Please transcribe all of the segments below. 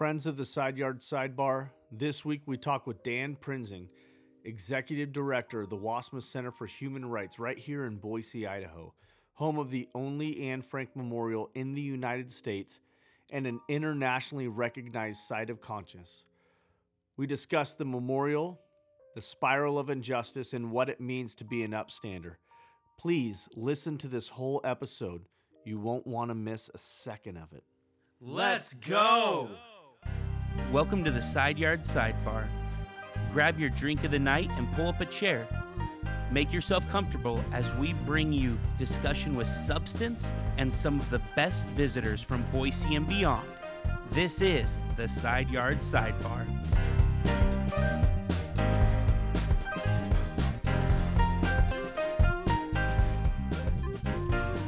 Friends of the Side Yard Sidebar, this week we talk with Dan Prinzing, Executive Director of the Wassmuth Center for Human Rights, right here in Boise, Idaho, home of the only Anne Frank Memorial in the United States and an internationally recognized site of conscience. We discuss the memorial, the spiral of injustice, and what it means to be an upstander. Please listen to this whole episode. You won't want to miss a second of it. Let's go! Welcome to the Side Yard Sidebar. Grab your drink of the night and pull up a chair. Make yourself comfortable as we bring you discussion with substance and some of the best visitors from Boise and beyond. This is the Side Yard Sidebar.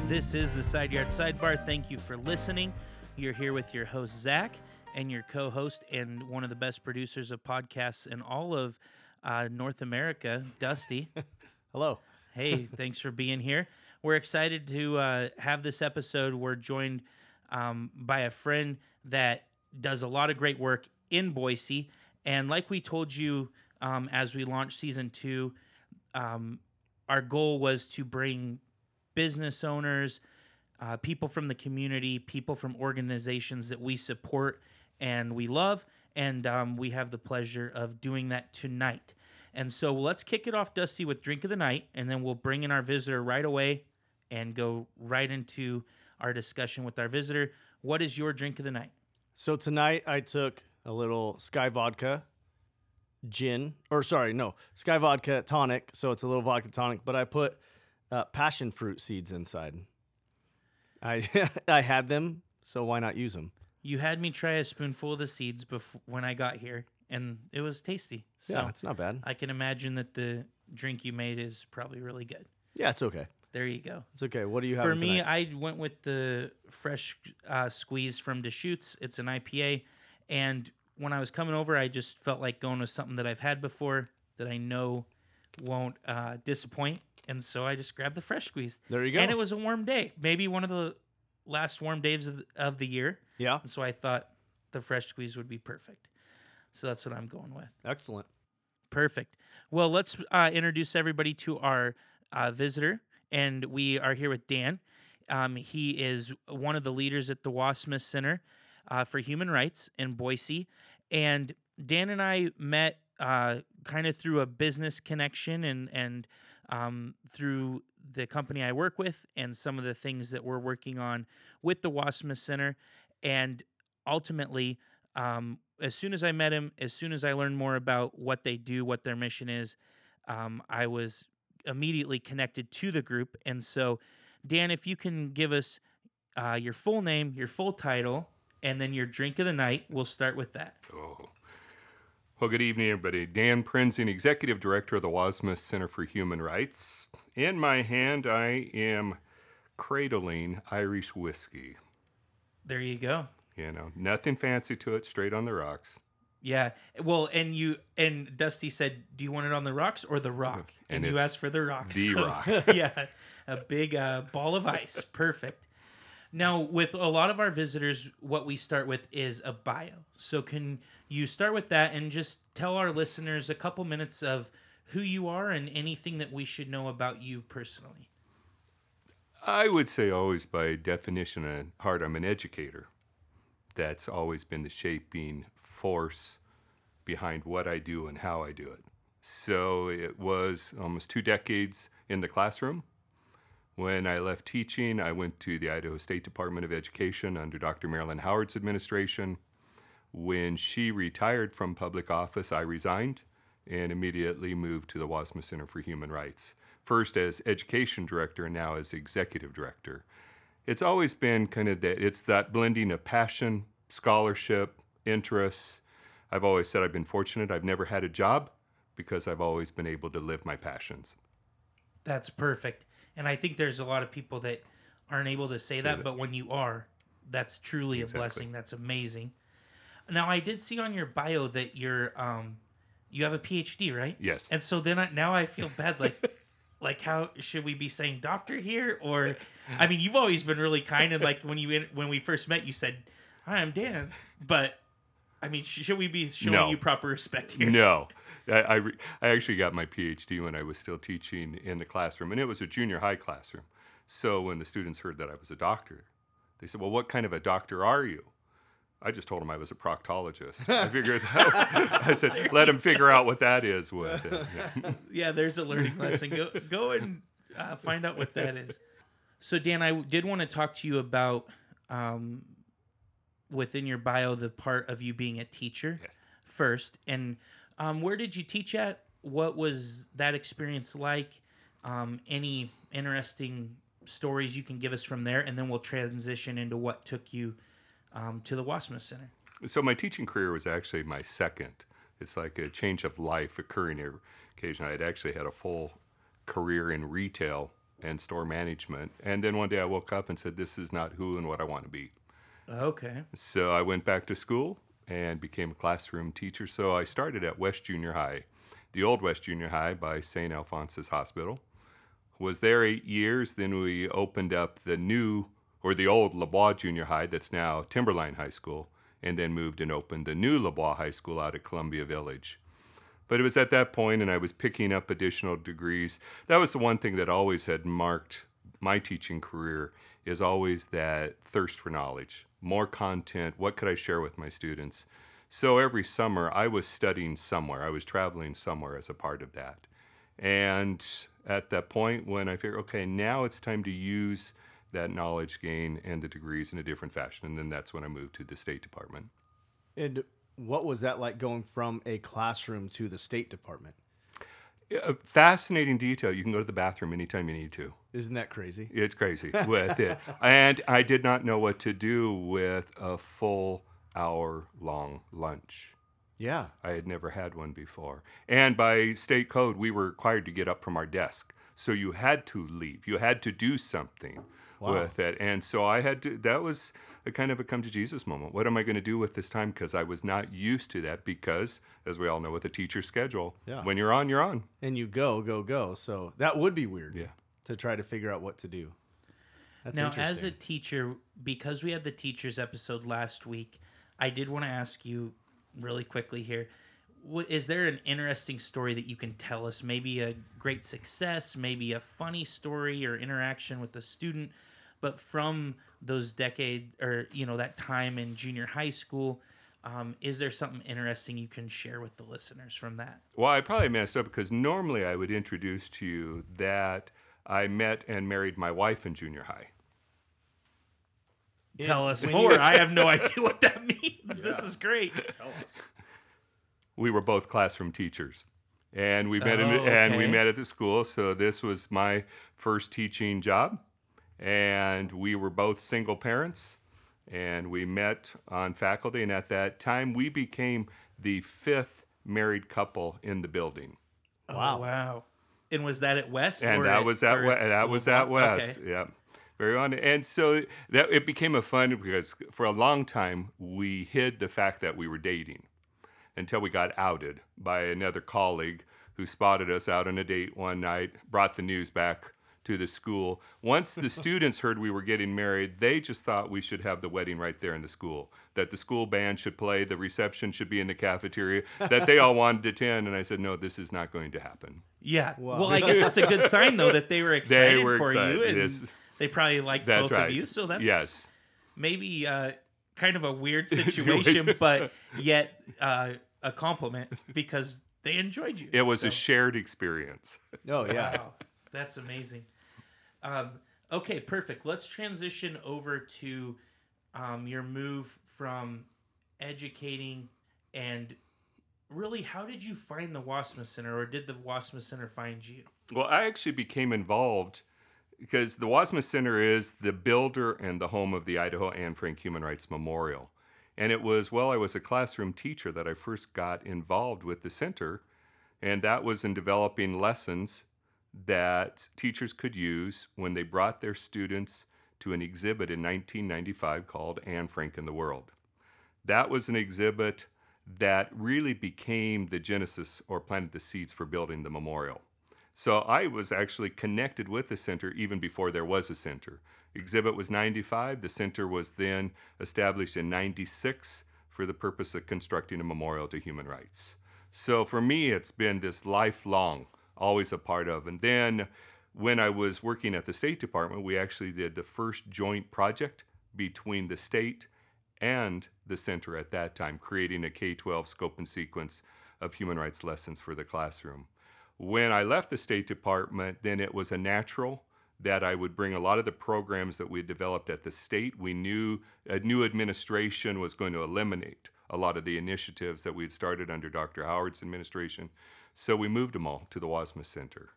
This is the Side Yard Sidebar. Thank you for listening. You're here with your host, Zach, and your co host and one of the best producers of podcasts in all of uh, North America, Dusty. Hello. hey, thanks for being here. We're excited to uh, have this episode. We're joined um, by a friend that does a lot of great work in Boise. And like we told you um, as we launched season two, um, our goal was to bring business owners, uh, people from the community, people from organizations that we support and we love. And um, we have the pleasure of doing that tonight. And so let's kick it off, Dusty, with drink of the night, and then we'll bring in our visitor right away and go right into our discussion with our visitor. What is your drink of the night? So tonight I took a little Skyy Vodka gin, or sorry, no, Skyy Vodka tonic. So it's a little vodka tonic, but I put uh, passion fruit seeds inside. I I had them, so why not use them? You had me try a spoonful of the seeds before when I got here, and it was tasty. So yeah, it's not bad. I can imagine that the drink you made is probably really good. Yeah, it's okay. There you go. It's okay. What do you have For me, tonight? I went with the fresh uh, squeeze from Deschutes. It's an IPA, and when I was coming over, I just felt like going with something that I've had before that I know won't uh, disappoint, and so I just grabbed the fresh squeeze. There you go. And it was a warm day, maybe one of the last warm days of the, of the year, yeah, and so I thought the fresh squeeze would be perfect. So that's what I'm going with. excellent. Perfect. Well, let's uh, introduce everybody to our uh, visitor, and we are here with Dan. Um, he is one of the leaders at the Wassmuth Center uh, for Human Rights in Boise, and Dan and I met uh, kind of through a business connection and and um, through the company I work with and some of the things that we're working on with the Wassmuth Center, and ultimately. Um, as soon as I met him, as soon as I learned more about what they do, what their mission is, um, I was immediately connected to the group. And so, Dan, if you can give us uh, your full name, your full title, and then your drink of the night, we'll start with that. Oh. Well, good evening, everybody. Dan Prinzing, Executive Director of the Wassmuth Center for Human Rights. In my hand, I am cradling Irish whiskey. There you go. You know, nothing fancy to it, straight on the rocks. Yeah. Well, and you and Dusty said, "Do you want it on the rocks or the rock?" And, And you asked for the rocks. the So, rock. yeah, a big uh, ball of ice. Perfect. Now, with a lot of our visitors, what we start with is a bio. So, can you start with that and just tell our listeners a couple minutes of who you are and anything that we should know about you personally? I would say always by definition and part I'm an educator. That's always been the shaping force behind what I do and how I do it. So it was almost two decades in the classroom. When I left teaching, I went to the Idaho State Department of Education under Dr. Marilyn Howard's administration. When she retired from public office, I resigned and immediately moved to the Wassmuth Center for Human Rights, first as education director and now as executive director. It's always been kind of that it's that blending of passion, scholarship, interests. I've always said I've been fortunate. I've never had a job because I've always been able to live my passions. That's perfect. And I think there's a lot of people that aren't able to say that, that. but when you are, that's truly a blessing. That's amazing. Now, I did see on your bio that you're um you have a PhD, right? Yes. And so then I, now I feel bad like like how should we be saying doctor here or I mean, you've always been really kind and like when you when we first met you said, "Hi, I'm Dan." But I mean, should we be showing No. you proper respect here? No. I, I, re- I actually got my PhD when I was still teaching in the classroom, and it was a junior high classroom. So when the students heard that I was a doctor, they said, Well, what kind of a doctor are you? I just told him I was a proctologist. I figured that, I said, Let him figure out what that is with. Yeah. Yeah, there's a learning lesson. Go go and uh, find out what that is. So Dan, I did want to talk to you about um, within your bio the part of you being a teacher Yes. first, and um, where did you teach at? What was that experience like? Um, any interesting stories you can give us from there, and then we'll transition into what took you um, to the Wassmuth Center. So my teaching career was actually my second. It's like a change of life occurring every occasion. I had actually had a full career in retail and store management, and then one day I woke up and said, "This is not who and what I want to be." Okay. So I went back to school and became a classroom teacher. So I started at West Junior High, the old West Junior High by St. Alphonsus Hospital. Was there eight years. Then we opened up the new or the old Les Bois Junior High that's now Timberline High School, and then moved and opened the new Les Bois High School out at Columbia Village. But it was at that point, and I was picking up additional degrees. That was the one thing that always had marked my teaching career is always that thirst for knowledge, more content. What could I share with my students? So every summer, I was studying somewhere. I was traveling somewhere as a part of that. And at that point, when I figured, okay, now it's time to use that knowledge gain and the degrees in a different fashion, and then that's when I moved to the State Department. And what was that like going from a classroom to the State Department? A fascinating detail. You can go to the bathroom anytime you need to. Isn't that crazy? It's crazy with it. And I did not know what to do with a full hour long lunch. Yeah. I had never had one before. And by state code, we were required to get up from our desk. So you had to leave. You had to do something Wow. with it. And so I had to, that was a kind of a come to Jesus moment. What am I going to do with this time? Because I was not used to that because, as we all know, with a teacher's schedule, Yeah. when you're on, you're on. And you go, go, go. So that would be weird. Yeah. To try to figure out what to do. That's now, interesting. as a teacher, because we had the teachers episode last week, I did want to ask you really quickly here is there an interesting story that you can tell us? Maybe a great success, maybe a funny story or interaction with a student, but from those decade or you know that time in junior high school, um, is there something interesting you can share with the listeners from that? Well, I probably messed up because normally I would introduce to you that I met and married my wife in junior high. Yeah, Tell us more. you- I have no idea what that means. This is great. Tell us. We were both classroom teachers, and we met in, Oh, and we met at the school. So this was my first teaching job, and we were both single parents, and we met on faculty. And at that time, we became the fifth married couple in the building. Oh, wow. Oh, wow. And was that at West? and or that was at or we- that was at West. Okay. Yeah, very on. And so that it became a fun because for a long time we hid the fact that we were dating until we got outed by another colleague who spotted us out on a date one night, brought the news back to the school. Once the students heard we were getting married, they just thought we should have the wedding right there in the school. That the school band should play, the reception should be in the cafeteria, that they all wanted to attend. And I said, no, this is not going to happen. Yeah. Wow. Well, I guess that's a good sign though that they were excited were for excited, you and yes. they probably liked That's both right. of you. So that's yes. maybe uh, kind of a weird situation, but yet uh, a compliment because they enjoyed you. It was So- a shared experience. Oh yeah. Wow, that's amazing. Um, okay, perfect. Let's transition over to um, your move from educating and really how did you find the Wassmuth Center or did the Wassmuth Center find you? Well, I actually became involved because the Wassmuth Center is the builder and the home of the Idaho Anne Frank Human Rights Memorial. And it was while I was a classroom teacher that I first got involved with the center, and that was in developing lessons that teachers could use when they brought their students to an exhibit in 1995 called Anne Frank in the World. That was an exhibit that really became the genesis or planted the seeds for building the memorial. So I was actually connected with the center even before there was a center. Exhibit was 95. The center was then established in 96 for the purpose of constructing a memorial to human rights. So for me, it's been this lifelong, always a part of. And then when I was working at the State Department, we actually did the first joint project between the state and the center at that time, creating a K 12 scope and sequence of human rights lessons for the classroom. When I left the State Department, then it was a natural that I would bring a lot of the programs that we had developed at the state. We knew a new administration was going to eliminate a lot of the initiatives that we had started under Dr. Howard's administration. So we moved them all to the Wassmuth Center.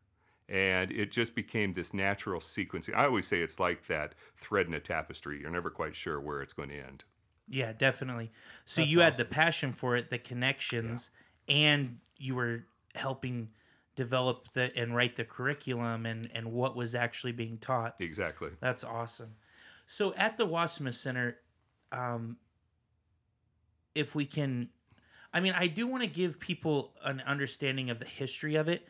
And it just became this natural sequencing. I always say it's like that thread in a tapestry. You're never quite sure where it's going to end. Yeah, definitely. So That's you had the passion for it, the connections, and you were helping develop the and write the curriculum and and what was actually being taught. Exactly. That's awesome. So at the Wassmuth Center, um, if we can, I mean, I do want to give people an understanding of the history of it,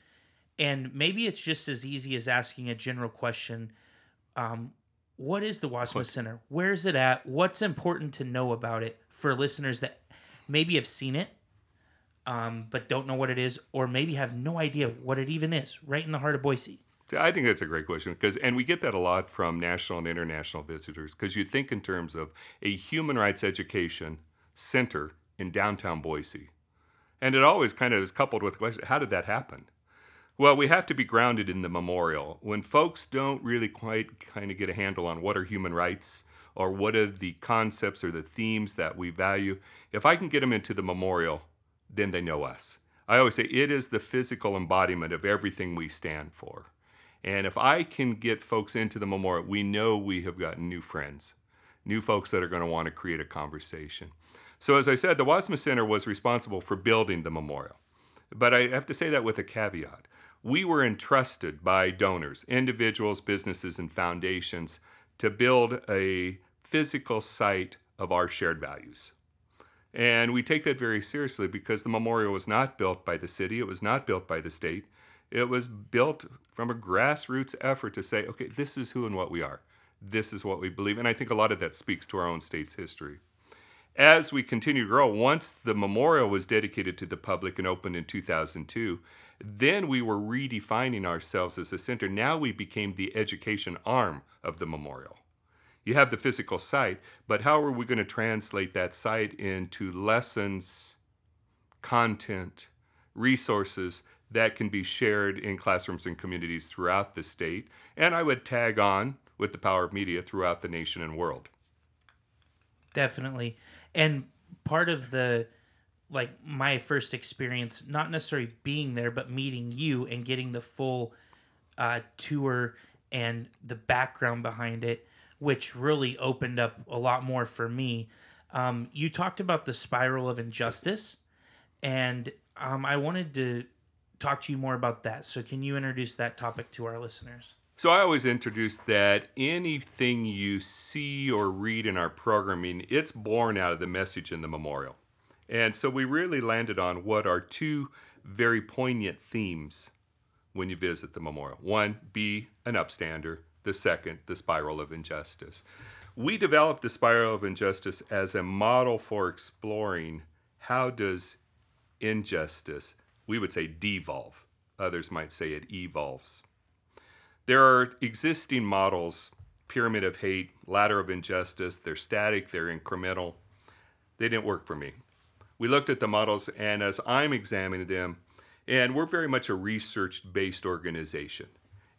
and maybe it's just as easy as asking a general question. Um, what is the Wassmuth What- Center? Where is it at? What's important to know about it for listeners that maybe have seen it, um, but don't know what it is, or maybe have no idea what it even is, right in the heart of Boise? I think that's a great question because, and we get that a lot from national and international visitors because you think in terms of a human rights education center in downtown Boise. And it always kind of is coupled with the question how did that happen? Well, we have to be grounded in the memorial. When folks don't really quite kind of get a handle on what are human rights or what are the concepts or the themes that we value, if I can get them into the memorial, then they know us. I always say it is the physical embodiment of everything we stand for. And if I can get folks into the memorial, we know we have gotten new friends, new folks that are going to want to create a conversation. So, as I said, the Wassmuth Center was responsible for building the memorial. But I have to say that with a caveat. We were entrusted by donors, individuals, businesses, and foundations to build a physical site of our shared values. And we take that very seriously because the memorial was not built by the city, it was not built by the state. It was built from a grassroots effort to say, okay, this is who and what we are. This is what we believe. And I think a lot of that speaks to our own state's history. As we continue to grow, once the memorial was dedicated to the public and opened in 2002, then we were redefining ourselves as a center. Now we became the education arm of the memorial. You have the physical site, but how are we going to translate that site into lessons, content, resources that can be shared in classrooms and communities throughout the state? And I would tag on with the power of media throughout the nation and world. Definitely. And part of the like my first experience, not necessarily being there, but meeting you and getting the full uh, tour and the background behind it, which really opened up a lot more for me. Um, you talked about the spiral of injustice, and um, I wanted to talk to you more about that. So, can you introduce that topic to our listeners? So I always introduce that anything you see or read in our programming, it's born out of the message in the memorial. And so we really landed on what are two very poignant themes when you visit the memorial. One, be an upstander. The second, the spiral of injustice. We developed the spiral of injustice as a model for exploring how does injustice, we would say devolve. Others might say it evolves. There are existing models pyramid of hate, ladder of injustice. They're static, they're incremental. They didn't work for me. We looked at the models, and as I'm examining them, and we're very much a research based organization.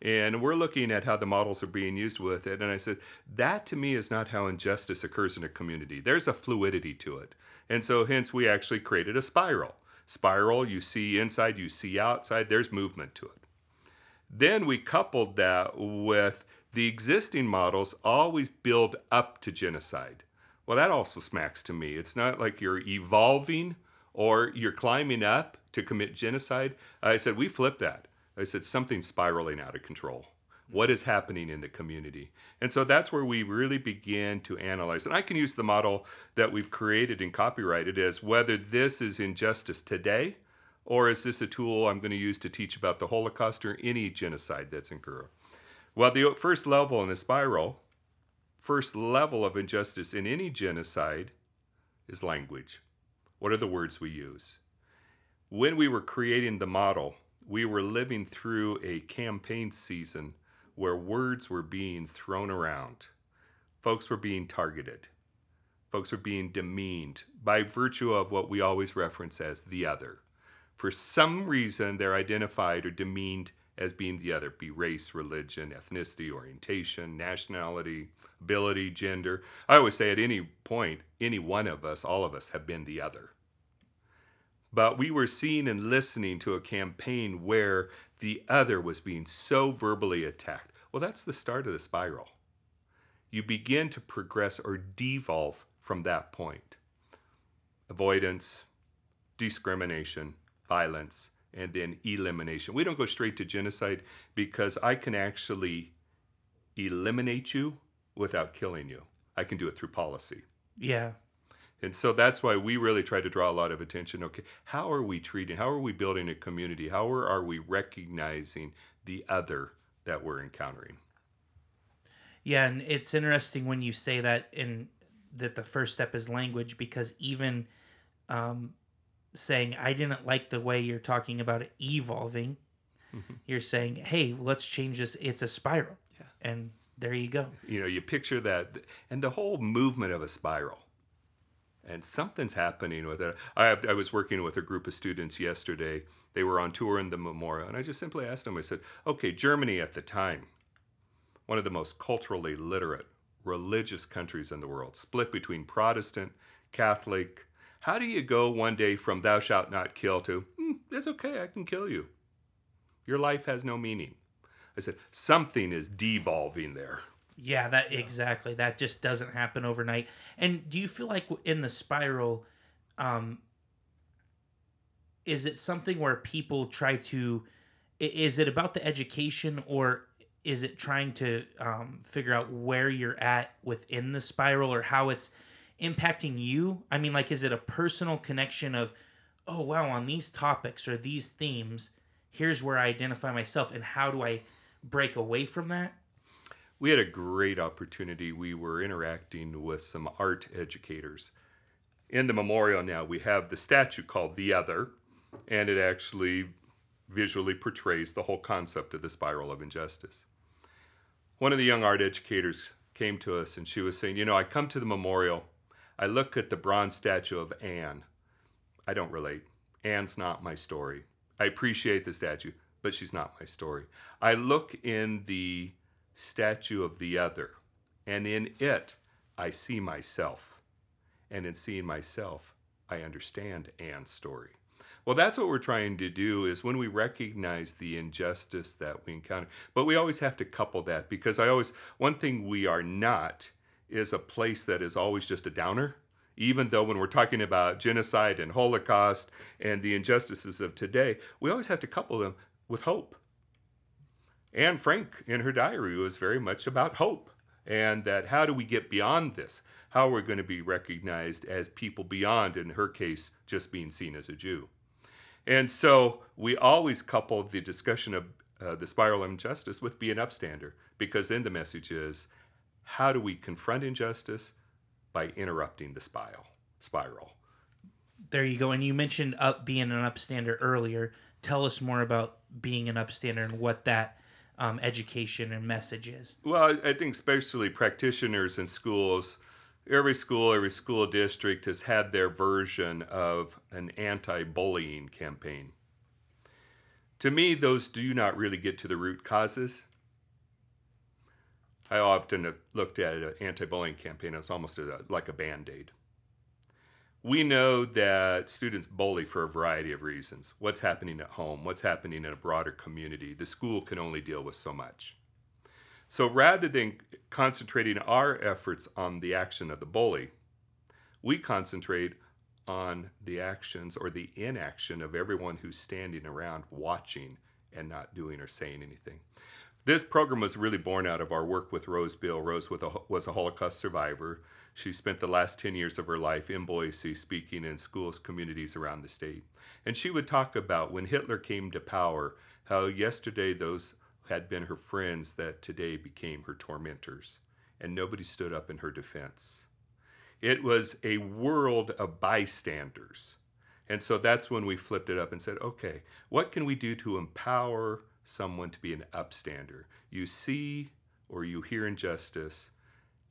And we're looking at how the models are being used with it. And I said, that to me is not how injustice occurs in a community. There's a fluidity to it. And so, hence, we actually created a spiral. Spiral, you see inside, you see outside, there's movement to it. Then we coupled that with the existing models always build up to genocide. Well, that also smacks to me. It's not like you're evolving or you're climbing up to commit genocide. I said, we flip that. I said, something's spiraling out of control. What is happening in the community? And so that's where we really begin to analyze. And I can use the model that we've created and copyrighted as whether this is injustice today or is this a tool I'm going to use to teach about the Holocaust or any genocide that's occurred? Well, the first level in the spiral, first level of injustice in any genocide is language. What are the words we use? When we were creating the model, we were living through a campaign season where words were being thrown around. Folks were being targeted. Folks were being demeaned by virtue of what we always reference as the other. For some reason, they're identified or demeaned as being the other be race, religion, ethnicity, orientation, nationality, ability, gender. I always say at any point, any one of us, all of us, have been the other. But we were seeing and listening to a campaign where the other was being so verbally attacked. Well, that's the start of the spiral. You begin to progress or devolve from that point. Avoidance, discrimination, violence, and then elimination. We don't go straight to genocide because I can actually eliminate you without killing you. I can do it through policy. Yeah. And so that's why we really try to draw a lot of attention. Okay, how are we treating, how are we building a community? How are, are we recognizing the other that we're encountering? Yeah, and it's interesting when you say that in that the first step is language because even um, saying I didn't like the way you're talking about it evolving, Mm-hmm. you're saying, hey, let's change this. It's a spiral. Yeah. And there you go. You know, you picture that, and the whole movement of a spiral. And something's happening with it. I, have, I was working with a group of students yesterday. They were on tour in the memorial, and I just simply asked them, I said, okay, Germany at the time, one of the most culturally literate, religious countries in the world, split between Protestant, Catholic. How do you go one day from thou shalt not kill to, hmm, it's okay, I can kill you? Your life has no meaning. I said, something is devolving there. Yeah, that exactly. That just doesn't happen overnight. And do you feel like in the spiral, um, is it something where people try to? Is it about the education, or is it trying to um, figure out where you're at within the spiral, or how it's impacting you? I mean, like, is it a personal connection of, oh wow, on these topics or these themes, here's where I identify myself, and how do I break away from that? We had a great opportunity. We were interacting with some art educators. In the memorial now, we have the statue called The Other, and it actually visually portrays the whole concept of the spiral of injustice. One of the young art educators came to us and she was saying, You know, I come to the memorial, I look at the bronze statue of Anne. I don't relate. Anne's not my story. I appreciate the statue, but she's not my story. I look in the statue of the other, and in it, I see myself. And in seeing myself, I understand Anne's story. Well, that's what we're trying to do is when we recognize the injustice that we encounter, but we always have to couple that because I always, one thing we are not is a place that is always just a downer. Even though when we're talking about genocide and Holocaust and the injustices of today, we always have to couple them with hope. Anne Frank, in her diary, was very much about hope and that how do we get beyond this? How are we going to be recognized as people beyond, in her case, just being seen as a Jew? And so we always couple the discussion of uh, the spiral of injustice with being an upstander, because then the message is how do we confront injustice by interrupting the spiral? Spiral. There you go. And you mentioned up being an upstander earlier. Tell us more about being an upstander and what that um, education and message is. Well, I- think especially practitioners in schools, every school, every school district has had their version of an anti bullying campaign. To me, those do not really get to the root causes. I often have looked at an anti bullying campaign as almost a, like a band aid. We know that students bully for a variety of reasons. What's happening at home? What's happening in a broader community? The school can only deal with so much. So rather than concentrating our efforts on the action of the bully, we concentrate on the actions or the inaction of everyone who's standing around watching and not doing or saying anything. This program was really born out of our work with Rose Beal. Rose was a, was a Holocaust survivor. She spent the last 10 years of her life in Boise speaking in schools, communities around the state. And she would talk about when Hitler came to power, how yesterday those had been her friends that today became her tormentors. And nobody stood up in her defense. It was a world of bystanders. And so that's when we flipped it up and said, okay, what can we do to empower someone to be an upstander? You see or you hear injustice,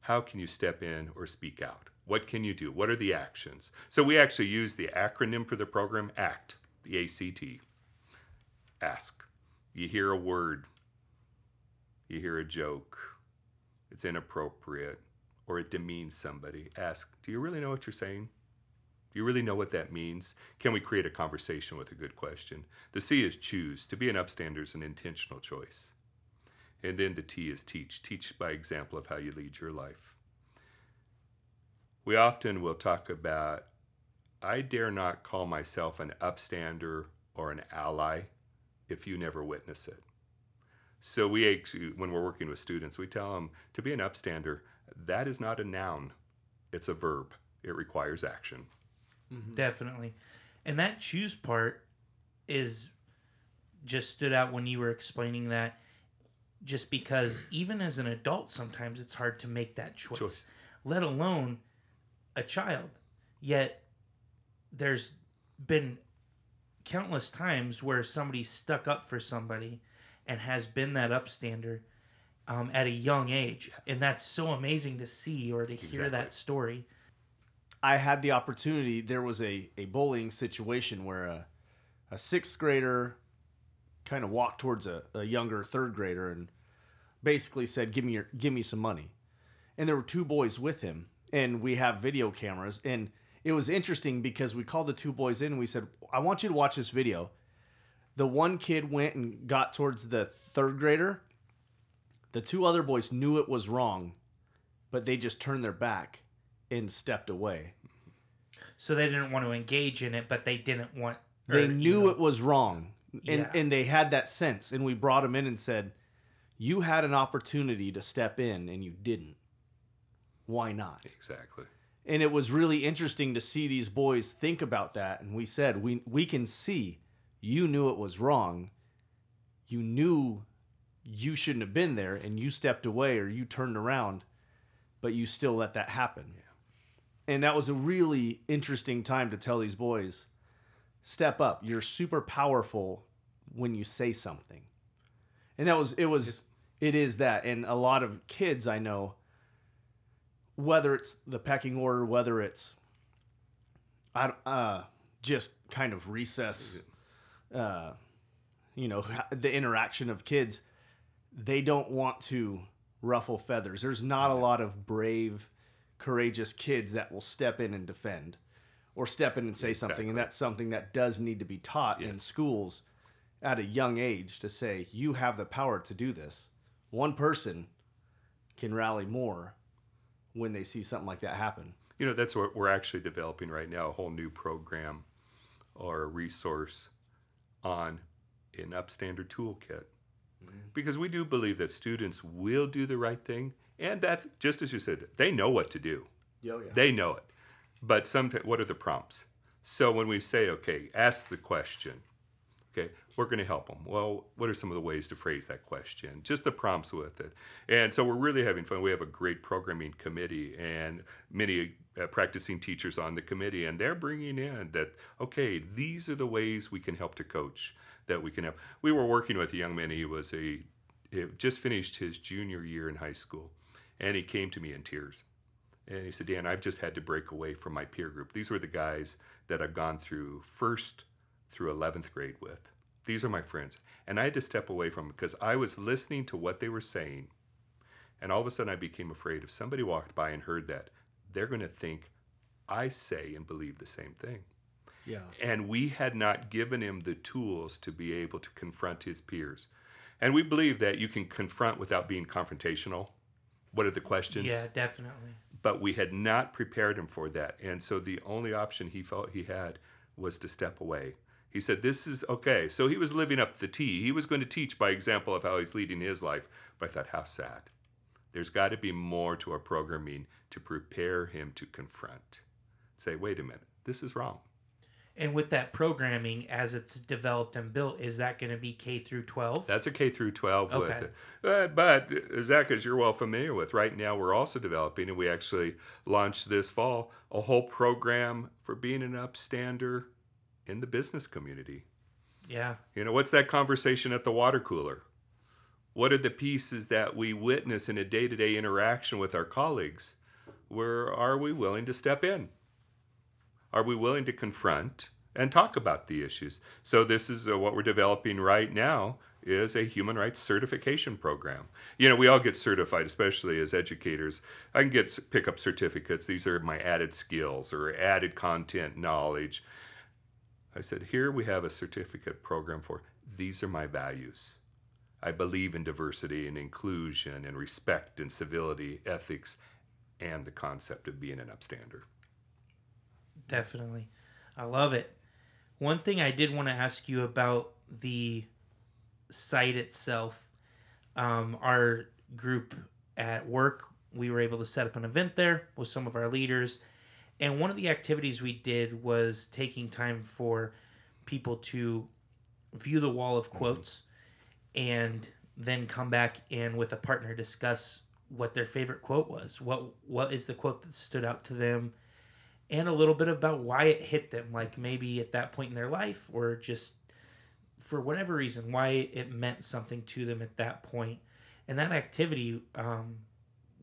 how can you step in or speak out? What can you do? What are the actions? So we actually use the acronym for the program ACT, the ACT. Ask. You hear a word, you hear a joke, it's inappropriate, or it demeans somebody. Ask, do you really know what you're saying? Do you really know what that means? Can we create a conversation with a good question? The C is choose. To be an upstander is an intentional choice. And then the T is teach. Teach by example of how you lead your life. We often will talk about I dare not call myself an upstander or an ally if you never witness it. So we actually, when we're working with students, we tell them to be an upstander, that is not a noun, it's a verb. It requires action. Mm-hmm. Definitely. And that choose part is just stood out when you were explaining that just because even as an adult sometimes it's hard to make that choice, choice. let alone a child. Yet there's been countless times where somebody stuck up for somebody and has been that upstander um, at a young age, and that's so amazing to see or to hear exactly. that story. I had the opportunity. There was a, a bullying situation where a, a sixth grader kind of walked towards a, a younger third grader and basically said, "Give me your give me some money." And there were two boys with him, and we have video cameras. And it was interesting because we called the two boys in and we said, "I want you to watch this video." The one kid went and got towards the third grader. The two other boys knew it was wrong, but they just turned their back and stepped away. So they didn't want to engage in it, but they didn't want. They or, knew you know, it was wrong, and yeah. and they had that sense. And we brought them in and said, "You had an opportunity to step in, and you didn't. Why not?" Exactly. And it was really interesting to see these boys think about that. And we said, "We we can see you knew it was wrong. You knew you shouldn't have been there, and you stepped away or you turned around." but you still let that happen. Yeah. And that was a really interesting time to tell these boys step up. You're super powerful when you say something. And that was, it was, it is that. And a lot of kids I know, whether it's the pecking order, whether it's, I, uh, just kind of recess, uh, you know, the interaction of kids, they don't want to ruffle feathers. There's not a lot of brave, courageous kids that will step in and defend or step in and say exactly. something. And that's something that does need to be taught yes. in schools at a young age to say, you have the power to do this. One person can rally more when they see something like that happen. You know, that's what we're actually developing right now a whole new program or a resource on an upstander toolkit mm-hmm. because we do believe that students will do the right thing, and that's just as you said, they know what to do. Oh, yeah. They know it. But sometimes, what are the prompts? So when we say, okay, ask the question, okay, we're going to help them. Well, what are some of the ways to phrase that question? Just the prompts with it. And so we're really having fun. We have a great programming committee and many uh, practicing teachers on the committee, and they're bringing in that, okay, these are the ways we can help to coach that we can have. We were working with a young man. He was a he just finished his junior year in high school, and he came to me in tears. And he said, Dan, I've just had to break away from my peer group. These were the guys that I've gone through first through 11th grade with. These are my friends. And I had to step away from them because I was listening to what they were saying. And all of a sudden, I became afraid if somebody walked by and heard that, they're going to think I say and believe the same thing. Yeah. And we had not given him the tools to be able to confront his peers. And we believe that you can confront without being confrontational. What are the questions? Yeah, definitely. But we had not prepared him for that. And so the only option he felt he had was to step away. He said, This is okay. So he was living up the T. He was going to teach by example of how he's leading his life. But I thought, how sad. There's got to be more to our programming to prepare him to confront. Say, wait a minute, this is wrong. And with that programming, as it's developed and built, is that going to be K through 12? That's a K through 12 Okay. with uh, but Zach, as you're well familiar with, right now we're also developing, and we actually launched this fall a whole program for being an upstander in the business community. Yeah. You know, what's that conversation at the water cooler? What are the pieces that we witness in a day to day interaction with our colleagues? Where are we willing to step in? Are we willing to confront and talk about the issues? So this is uh, what we're developing right now is a human rights certification program. You know, we all get certified, especially as educators. I can get pick up certificates. These are my added skills or added content knowledge. I said, here we have a certificate program for these are my values. I believe in diversity and inclusion and respect and civility, ethics, and the concept of being an upstander. Definitely. I love it. One thing I did want to ask you about the site itself. Um, our group at work, we were able to set up an event there with some of our leaders. And one of the activities we did was taking time for people to view the wall of quotes and then come back and with a partner discuss what their favorite quote was. What what is the quote that stood out to them? And a little bit about why it hit them like maybe at that point in their life or just for whatever reason why it meant something to them at that point. And that activity um,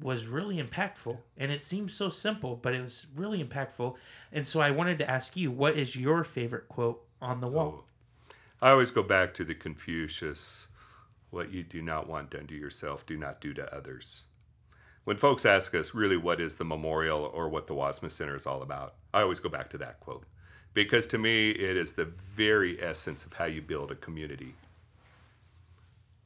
was really impactful. And it seems so simple but it was really impactful. And so i wanted to ask you what is your favorite quote on the wall? I always go back to the Confucius what you do not want done to yourself, do not do to others. When folks ask us really what is the memorial or what the Wassmuth Center is all about, I always go back to that quote. Because to me, it is the very essence of how you build a community.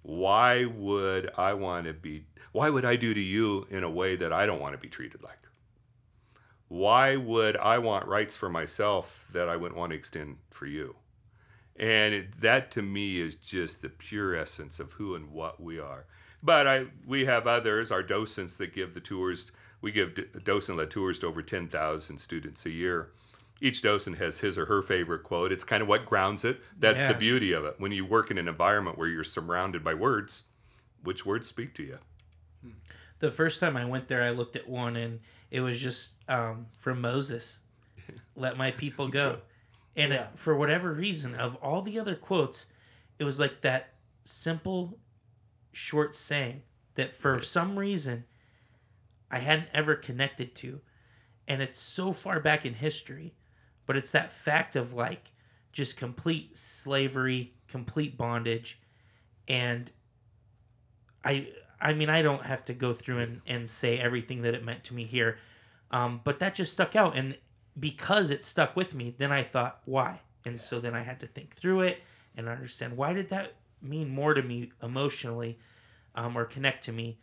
Why would I want to be, why would I do to you in a way that I don't want to be treated like? Why would I want rights for myself that I wouldn't want to extend for you? And it, that to me is just the pure essence of who and what we are. But I, we have others, our docents that give the tours. We give docent-led tours to over 10,000 students a year. Each docent has his or her favorite quote. It's kind of what grounds it. That's Yeah. the beauty of it. When you work in an environment where you're surrounded by words, which words speak to you? the first time i went there i looked at one and it was just um, from moses let my people go and it, for whatever reason of all the other quotes it was like that simple short saying that for Right. some reason i hadn't ever connected to. And it's so far back in history but it's that fact of like just complete slavery complete bondage. And i i mean i don't have to go through and, and say everything that it meant to me here. Um, but that just stuck out. And because it stuck with me then i thought why? And so then i had to think through it and understand why did that mean more to me emotionally um, or connect to me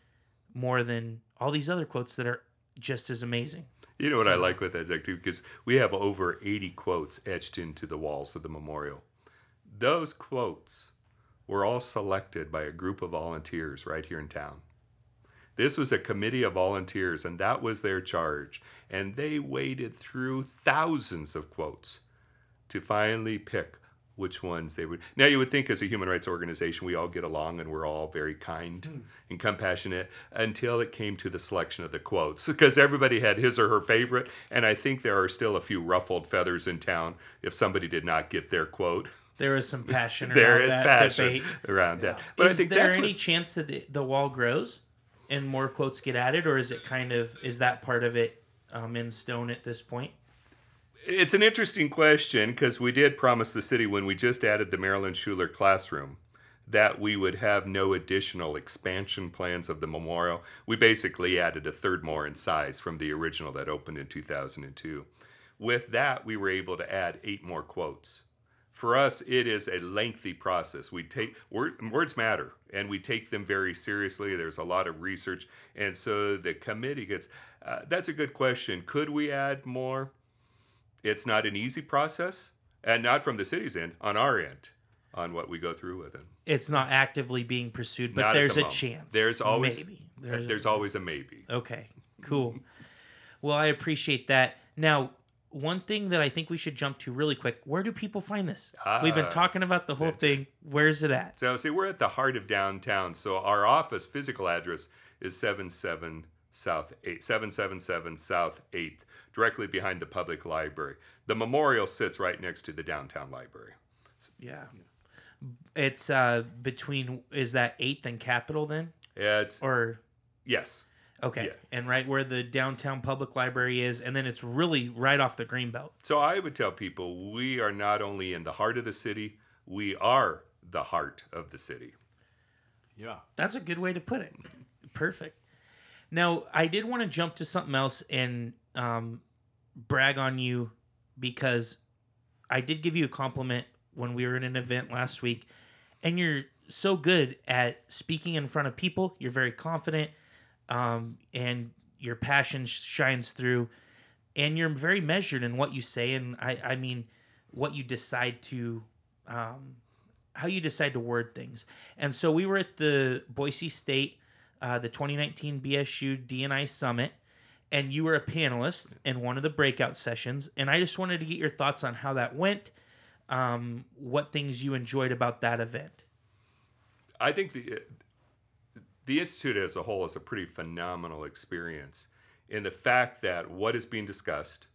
more than all these other quotes that are just as amazing You know what I like with that, Zach, too, because we have over 80 quotes etched into the walls of the memorial. Those quotes were all selected by a group of volunteers right here in town. This was a committee of volunteers, and that was their charge. And they waded through thousands of quotes to finally pick which ones they would. Now, you would think as a human rights organization, we all get along and we're all very kind and compassionate until it came to the selection of the quotes because everybody had his or her favorite. And I think there are still a few ruffled feathers in town if somebody did not get their quote. there is some passion There around is that passion debate around that. But is I think there that's any what, chance that the, the wall grows and more quotes get added or is it kind of is that part of it um, in stone at this point It's an interesting question because we did promise the city when we just added the Marilyn Shuler classroom that we would have no additional expansion plans of the memorial. We basically added a third more in size from the original that opened in 2002. With that, we were able to add eight more quotes. For us, it is a lengthy process. We take word, words matter, and we take them very seriously. There's a lot of research, and so the committee gets. Uh, that's a good question. Could we add more? It's not an easy process, and not from the city's end, on our end, on what we go through with it. it's not actively being pursued but Not there's the a moment. chance There's always maybe there's, there's, a- always a maybe. okay cool well i appreciate that now one thing that I think we should jump to really quick. Where do people find this? We've been Ah, talking about the whole thing. Where's it at? So see, we're at the heart of downtown. So our office physical address is 77 South 8, 777 South 8th, directly behind the public library. The memorial sits right next to the downtown library. Yeah. It's uh between is that 8th and Capitol then? Yeah, it's Or yes. okay. Yeah. And right where the downtown public library is and then it's really right off the greenbelt. So I would tell people we are not only in the heart of the city, we are the heart of the city. Yeah. That's a good way to put it. Perfect. Now, I did want to jump to something else and um, brag on you because I did give you a compliment when we were in an event last week, and you're so good at speaking in front of people. You're very confident, um, and your passion shines through, and you're very measured in what you say. And I, I mean, what you decide to um, how you decide to word things. And so we were at the Boise State, uh, the 2019 BSU DNI Summit, and you were a panelist in one of the breakout sessions. And I just wanted to get your thoughts on how that went, um, what things you enjoyed about that event. I think the the institute as a whole is a pretty phenomenal experience in the fact that what is being discussed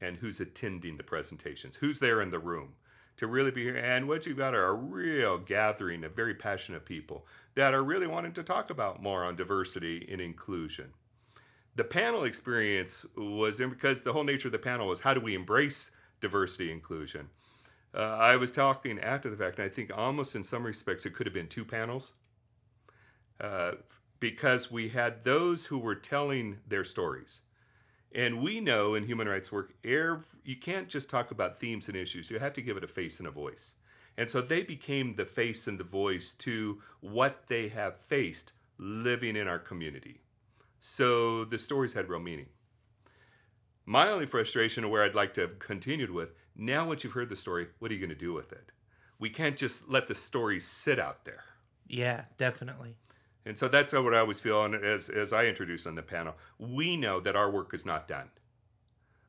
and who's attending the presentations, who's there in the room to really be here. And what you've got are a real gathering of very passionate people that are really wanting to talk about more on diversity and inclusion. The panel experience was in because the whole nature of the panel was how do we embrace diversity inclusion. Uh, I was talking after the fact, and I think almost in some respects it could have been two panels uh, because we had those who were telling their stories. And we know in human rights work, you can't just talk about themes and issues, you have to give it a face and a voice. And so they became the face and the voice to what they have faced living in our community. So the stories had real meaning. My only frustration, and where I'd like to have continued with, now once you've heard the story, what are you going to do with it? We can't just let the story sit out there. Yeah, definitely. And so that's what I always feel and as, as I introduced on the panel. We know that our work is not done.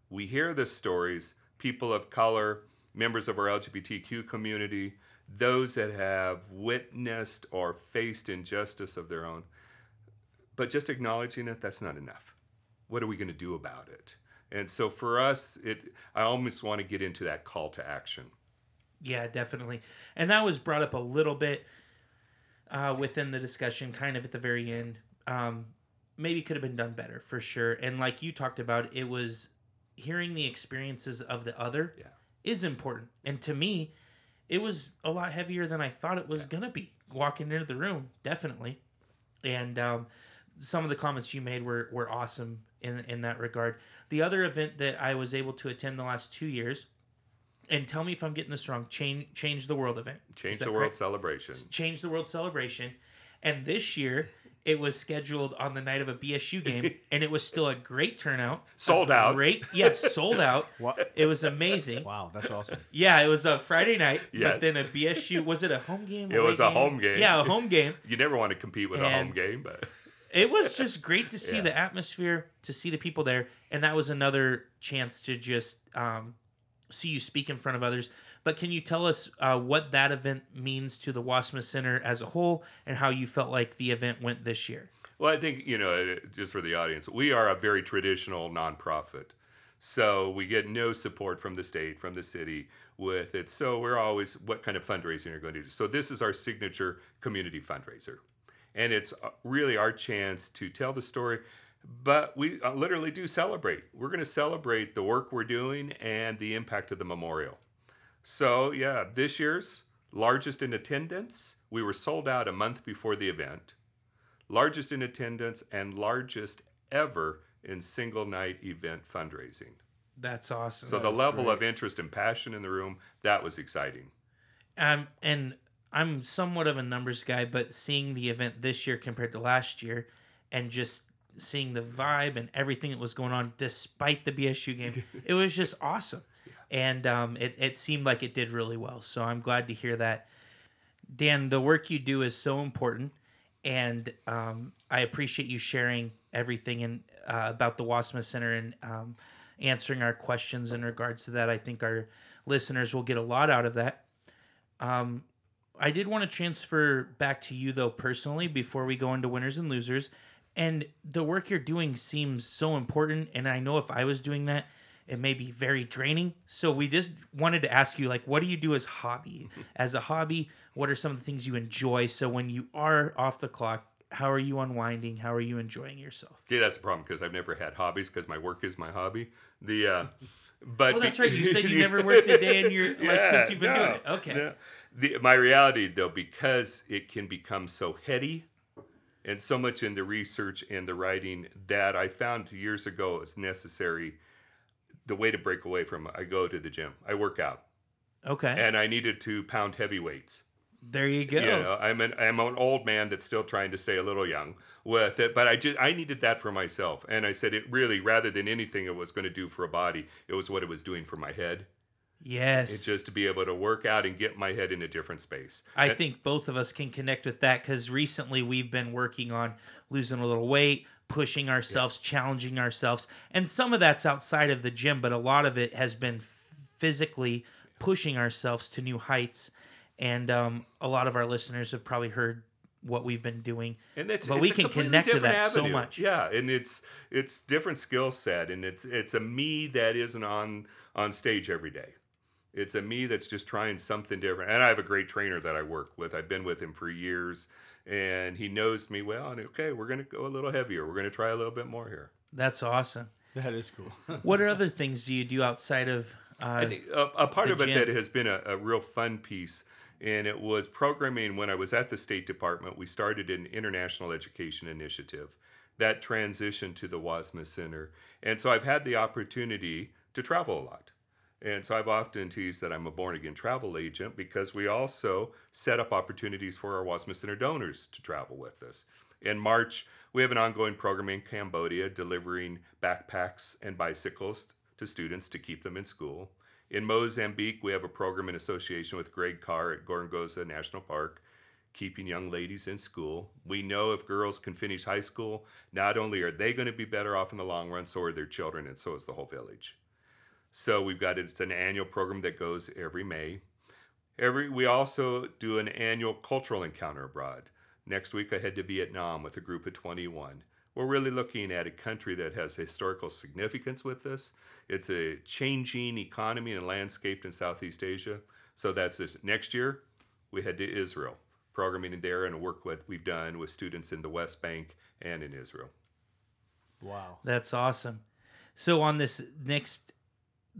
We hear the stories, people of color, members of our LGBTQ community, those that have witnessed or faced injustice of their own. But just acknowledging it, that's not enough. What are we going to do about it? And so for us, it I almost want to get into that call to action. Yeah, definitely. And that was brought up a little bit uh, within the discussion, kind of at the very end. Um, maybe could have been done better for sure. And like you talked about, it was hearing the experiences of the other Yeah. is important. And to me, it was a lot heavier than I thought it was gonna be. Walking into the room, definitely. And um, some of the comments you made were were awesome in in that regard. The other event that I was able to attend the last two years, and tell me if I'm getting this wrong, change change the world event. Is Change that the world correct? celebration. Change the World celebration. And this year, it was scheduled on the night of a BSU game, and it was still a great turnout. Sold out. Great, yes, sold out. What? It was amazing. Wow, that's awesome. Yeah, it was a Friday night, but then a BSU. Was it a home game? It was a home game. Yeah, a home game. You never want to compete with a home game, but It was just great to see Yeah. the atmosphere, to see the people there, and that was another chance to just um, see you speak in front of others. But can you tell us uh, what that event means to the Wassmuth Center as a whole, and how you felt like the event went this year? Well, I think, you know, just for the audience, we are a very traditional nonprofit. So we get no support from the state, from the city with it. So we're always, what kind of fundraising are you going to do? So this is our signature community fundraiser. And it's uh, really our chance to tell the story. But we uh, literally do celebrate. We're going to celebrate the work we're doing and the impact of the memorial. So, yeah, this year's largest in attendance, we were sold out a month before the event largest in attendance and largest ever in single night event fundraising. That's awesome. So the level of interest and passion in the room, that was exciting. Um, and I'm somewhat of a numbers guy, but seeing the event this year compared to last year, and just seeing the vibe and everything that was going on, despite the BSU game, it was just awesome. And um, it, it seemed like it did really well. So I'm glad to hear that. Dan, the work you do is so important, and um, I appreciate you sharing everything in, uh, about the Wassmuth Center and um, answering our questions in regards to that. I think our listeners will get a lot out of that. Um, I did want to transfer back to you though personally before we go into winners and losers. And the work you're doing seems so important. And I know if I was doing that, it may be very draining. So we just wanted to ask you, like, what do you do as hobby? As a hobby, what are some of the things you enjoy? So when you are off the clock, how are you unwinding? How are you enjoying yourself? Yeah, that's the problem because I've never had hobbies because my work is my hobby. The uh, but Oh, that's right. You said you never worked a day in your like Yeah, since you've been doing it. Okay. no. The, my reality though, because it can become so heady and so much in the research and the writing that I found years ago is necessary. The way to break away from it, I go to the gym, I work out, Okay. and I needed to pound heavy weights. there you go. You know, I'm an I'm an old man that's still trying to stay a little young with it, but I just I needed that for myself, and I said it really rather than anything it was going to do for a body, it was what it was doing for my head. Yes. It's just to be able to work out and get my head in a different space. I think both of us can connect with that because recently we've been working on losing a little weight, pushing ourselves, challenging ourselves. And some of that's outside of the gym, but a lot of it has been physically pushing ourselves to new heights. And um, a lot of our listeners have probably heard what we've been doing. and it's, but it's we can connect to that so much. Yeah, and it's it's different skill set, and it's it's a me that isn't on on stage every day. It's a me that's just trying something different. And I have a great trainer that I work with. I've been with him for years, and he knows me well. And okay, we're gonna go a little heavier. We're gonna try a little bit more here. That's awesome. That is cool. What are other things do you do outside of? Uh, I think a, a part the of it gym. that has been a, a real fun piece, and it was programming when I was at the State Department. We started an international education initiative that transitioned to the Wassmuth Center. And so I've had the opportunity to travel a lot. And so I've often teased that I'm a born again travel agent because we also set up opportunities for our Wassmuth Center donors to travel with us. In March, we have an ongoing program in Cambodia delivering backpacks and bicycles to students to keep them in school. In Mozambique, we have a program in association with Greg Carr at Gorongosa National Park, keeping young ladies in school. We know if girls can finish high school, not only are they going to be better off in the long run, so are their children, and so is the whole village. So we've got it's an annual program that goes every May. Every we also do an annual cultural encounter abroad. Next week I head to Vietnam with a group of 21. We're really looking at a country that has historical significance with this. It's a changing economy and landscape in Southeast Asia. So that's this. Next year, we head to Israel, programming in there and work what we've done with students in the West Bank and in Israel. Wow. That's awesome. So on this next,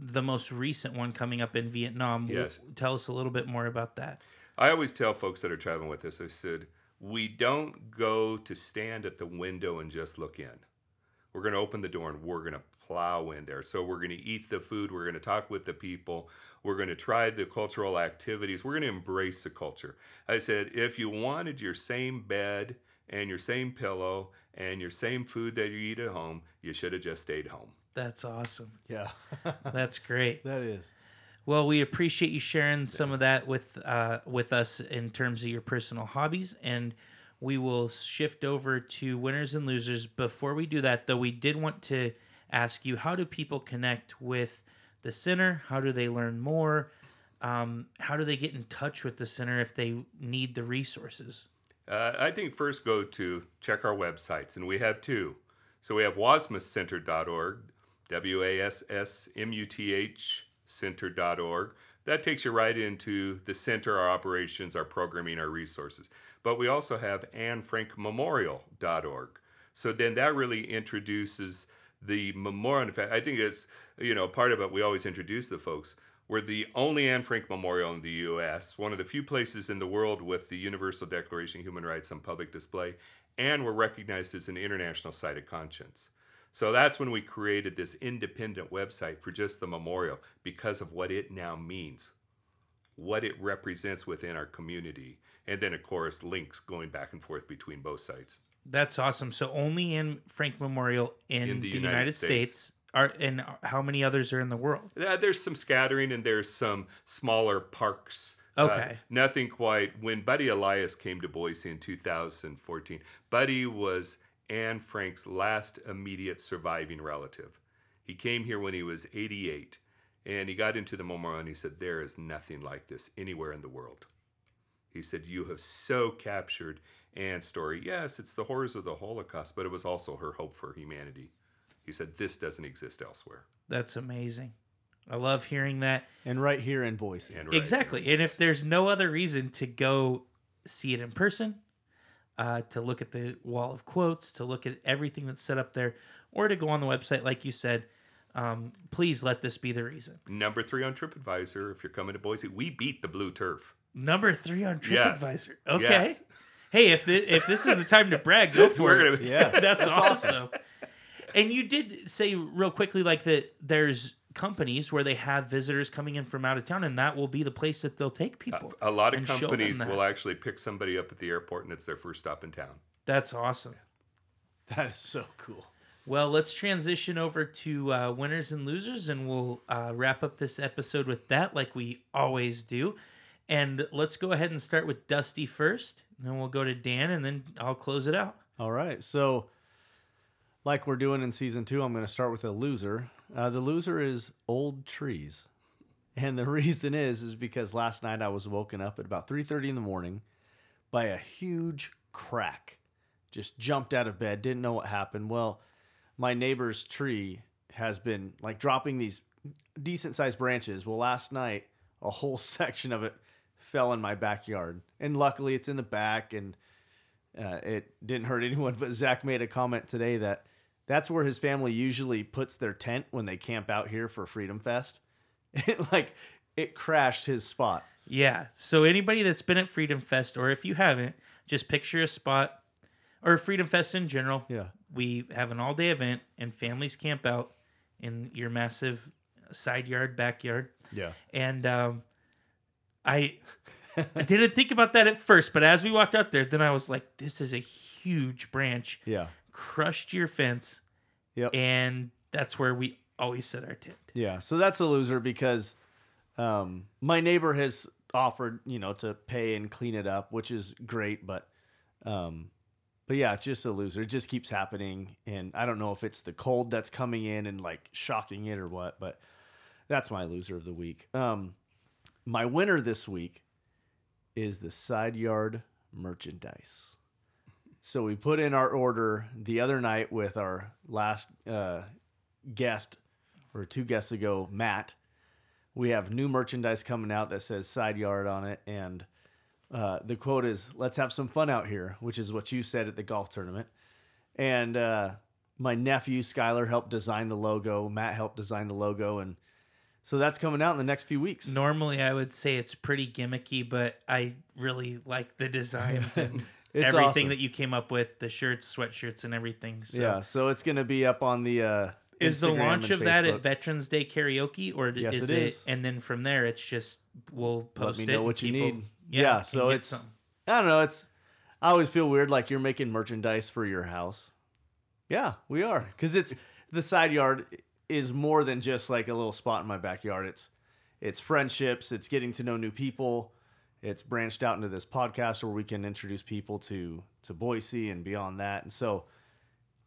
the most recent one coming up in Vietnam, Yes. tell us a little bit more about that. I always tell folks that are traveling with us, I said, we don't go to stand at the window and just look in. We're going to open the door and we're going to plow in there. So we're going to eat the food, we're going to talk with the people, we're going to try the cultural activities, we're going to embrace the culture. I said, if you wanted your same bed and your same pillow and your same food that you eat at home, you should have just stayed home. That's awesome. Yeah. That's great. that is. Well, we appreciate you sharing some of that with uh, with us in terms of your personal hobbies, and we will shift over to winners and losers. Before we do that, though, we did want to ask you: How do people connect with the center? How do they learn more? Um, how do they get in touch with the center if they need the resources? Uh, I think first go to check our websites, and we have two. So we have wassmuthcenter.org, W A S S M U T H center.org. That takes you right into the center, our operations, our programming, our resources. But we also have annefrankmemorial.org. So then that really introduces the memorial. In fact, I think it's, you know, part of it we always introduce the folks. We're the only Anne Frank Memorial in the U.S., one of the few places in the world with the Universal Declaration of Human Rights on public display, and we're recognized as an international site of conscience. So that's when we created this independent website for just the memorial because of what it now means, what it represents within our community, and then, of course, links going back and forth between both sites. That's awesome. So only Anne Frank Memorial in, the, United, States. Are and how many others are in the world? There's some scattering and there's some smaller parks. Uh, Okay. nothing quite. When Buddy Elias came to Boise in 2014, Buddy was Anne Frank's last immediate surviving relative. He came here when he was 88, and he got into the memorial and he said, There is nothing like this anywhere in the world. He said, You have so captured Anne's story. Yes, it's the horrors of the Holocaust, but it was also her hope for humanity. He said, This doesn't exist elsewhere. That's amazing. I love hearing that. And right here in Boise. And right exactly. And if there's no other reason to go see it in person, uh, to look at the wall of quotes, to look at everything that's set up there, or to go on the website, like you said, um, please let this be the reason. Number three on TripAdvisor, if you're coming to Boise, we beat the blue turf. Number three on Yes. TripAdvisor. Okay. Yes. Hey, if this, if this is the time to brag, go for We're it. gonna- Yeah. that's, That's awesome. and you did say real quickly, like that. There's companies where they have visitors coming in from out of town, and that will be the place that they'll take people. A lot of and show them companies will actually pick somebody up at the airport and it's their first stop in town. That's awesome. That is so cool. Well, let's transition over to uh, winners and losers, and we'll uh, wrap up this episode with that, like we always do. And let's go ahead and start with Dusty first, and then we'll go to Dan, and then I'll close it out. All right. So, like we're doing in season two, I'm going to start with a loser. Uh, the loser is old trees, and the reason is is because last night I was woken up at about 3:30 in the morning by a huge crack. Just jumped out of bed, didn't know what happened. Well, my neighbor's tree has been like dropping these decent sized branches. Well, last night a whole section of it fell in my backyard, and luckily it's in the back and uh, it didn't hurt anyone, but Zach made a comment today that that's where his family usually puts their tent when they camp out here for Freedom Fest. It, like it crashed his spot. Yeah. So anybody that's been at Freedom Fest, or if you haven't, just picture a spot, or Freedom Fest in general. Yeah. We have an all-day event, and families camp out in your massive side yard, backyard. Yeah. And um, I, I didn't think about that at first, but as we walked out there, then I was like, "This is a huge branch, Yeah. Crushed your fence." Yep. And that's where we always set our tent. Yeah. So that's a loser because um, my neighbor has offered, you know, to pay and clean it up, which is great, but um, but yeah, it's just a loser. It just keeps happening, and I don't know if it's the cold that's coming in and like shocking it or what, but that's my loser of the week. Um, my winner this week is the side yard merchandise. So we put in our order the other night with our last uh, guest or two guests ago, Matt. We have new merchandise coming out that says side yard on it, and uh, the quote is "Let's have some fun out here," which is what you said at the golf tournament. And uh, my nephew Skylar helped design the logo. Matt helped design the logo, and so that's coming out in the next few weeks. Normally, I would say it's pretty gimmicky, but I really like the designs and It's everything awesome. that you came up with the shirts, sweatshirts, and everything. So. Yeah, so it's gonna be up on the. Uh, Is the launch of that at Veterans Day karaoke, or Yes, is it it, is. And then from there, it's just we'll post Let me know what you people- need. Yeah, Yeah, so it's. I don't know. It's. I always feel weird, like you're making merchandise for your house. Yeah, we are, because it's the side yard is more than just like a little spot in my backyard. It's, it's friendships. It's getting to know new people. It's branched out into this podcast where we can introduce people to to Boise and beyond that. And so,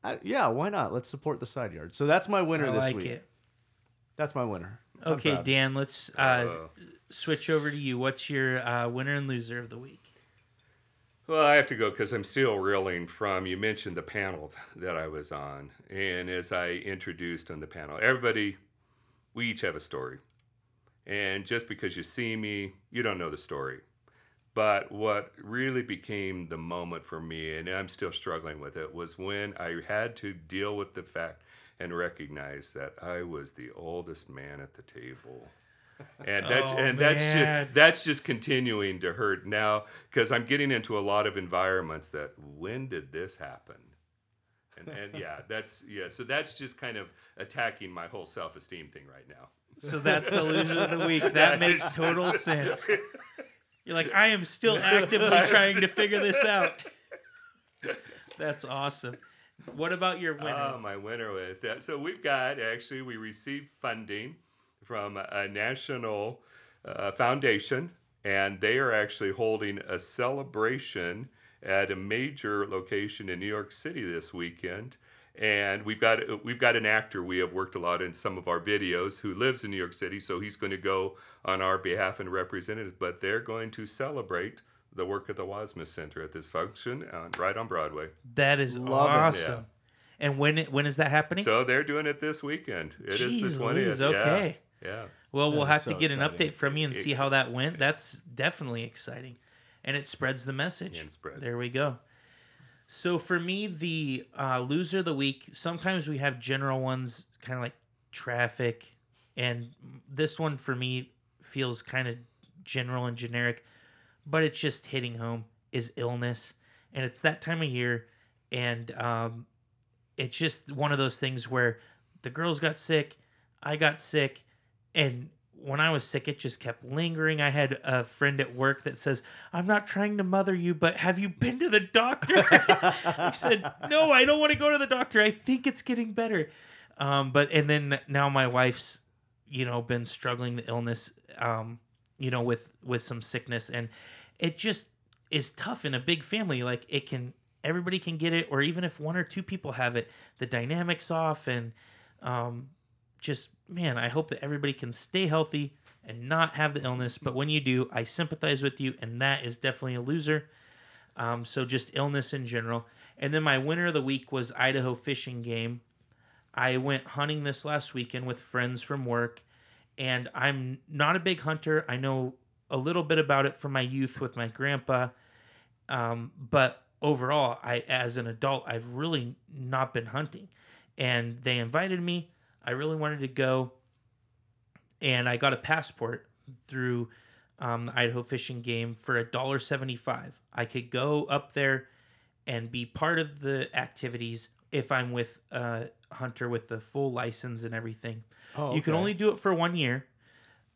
I, yeah, why not? Let's support the side yard. So that's my winner I this like week. it. That's my winner. Okay. Dan, let's uh, Uh, switch over to you. What's your uh, winner and loser of the week? Well, I have to go because I'm still reeling from you mentioned the panel that I was on. And as I introduced on the panel, everybody, we each have a story. And just because you see me, you don't know the story. But what really became the moment for me, and I'm still struggling with it, was when I had to deal with the fact and recognize that I was the oldest man at the table. And that's Oh, and that's just that's just continuing to hurt now because I'm getting into a lot of environments that when did this happen? And, and yeah, that's yeah. So that's just kind of attacking my whole self-esteem thing right now. So that's the loser of the week. That makes total sense. You're like, I am still actively trying to figure this out. That's awesome. What about your winner? Oh, my winner with that. So we've got actually we received funding from a national uh, foundation, and they are actually holding a celebration at a major location in New York City this weekend. And we've got we've got an actor we have worked a lot in some of our videos who lives in New York City, so he's going to go on our behalf and represent us. But they're going to celebrate the work at the Wassmuth Center at this function on, right on Broadway. That is Love it. awesome. And when it, when is that happening? So they're doing it this weekend. It is Jeez the twentieth. Louise, okay. Yeah. yeah. Well, we'll have is to so get an update from you and see how that went. That's definitely exciting. And it spreads the message. Spreads. There we go. So for me, the uh, loser of the week, sometimes we have general ones, kind of like traffic. And this one for me feels kind of general and generic, but it's just hitting home is illness. And it's that time of year. And um, it's just one of those things where the girls got sick, I got sick, and when I was sick, it just kept lingering. I had a friend at work that says, I'm not trying to mother you, but have you been to the doctor? I said, No, I don't want to go to the doctor. I think it's getting better. Um, but, and then now my wife's, you know, been struggling the illness, um, you know, with, with some sickness. And it just is tough in a big family. Like it can, everybody can get it, or even if one or two people have it, the dynamics off and, um, just man, I hope that everybody can stay healthy and not have the illness. But when you do, I sympathize with you, and that is definitely a loser. Um, so just illness in general. And then my winner of the week was Idaho Fish and Game. I went hunting this last weekend with friends from work, and I'm not a big hunter. I know a little bit about it from my youth with my grandpa, um, but overall, I as an adult, I've really not been hunting. And they invited me. I really wanted to go, and I got a passport through um, the Idaho Fish and Game for a dollar seventy-five. I could go up there and be part of the activities if I'm with a hunter with the full license and everything. Oh, You can only do it for one year.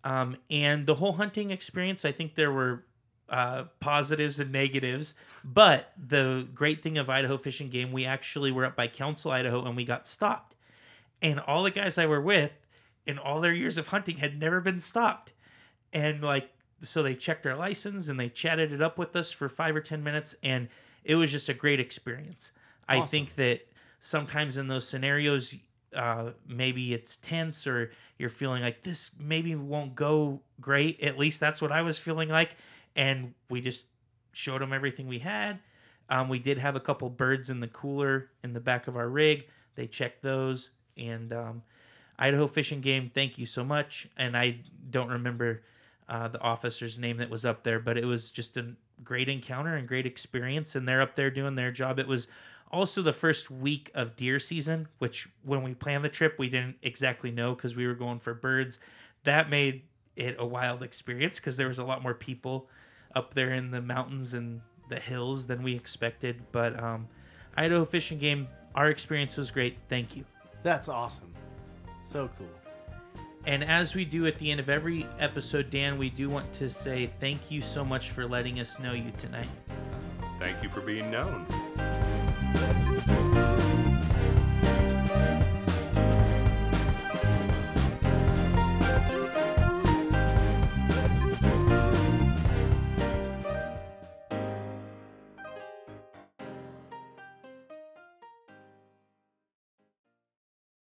Um, and the whole hunting experience, I think there were uh, positives and negatives. But the great thing of Idaho Fish and Game, we actually were up by Council, Idaho, and we got stopped. And all the guys I were with in all their years of hunting had never been stopped. And like, so they checked our license and they chatted it up with us for five or 10 minutes. And it was just a great experience. I think that sometimes in those scenarios, uh, maybe it's tense or you're feeling like this maybe won't go great. At least that's what I was feeling like. And we just showed them everything we had. Um, we did have a couple birds in the cooler in the back of our rig. They checked those. And um, Idaho Fish and Game, thank you so much. And I don't remember uh, the officer's name that was up there, but it was just a great encounter and great experience. And they're up there doing their job. It was also the first week of deer season, which when we planned the trip, we didn't exactly know because we were going for birds. That made it a wild experience because there was a lot more people up there in the mountains and the hills than we expected. But um, Idaho Fish and Game, our experience was great. Thank you. That's awesome. So cool. And as we do at the end of every episode, Dan, we do want to say thank you so much for letting us know you tonight. Thank you for being known.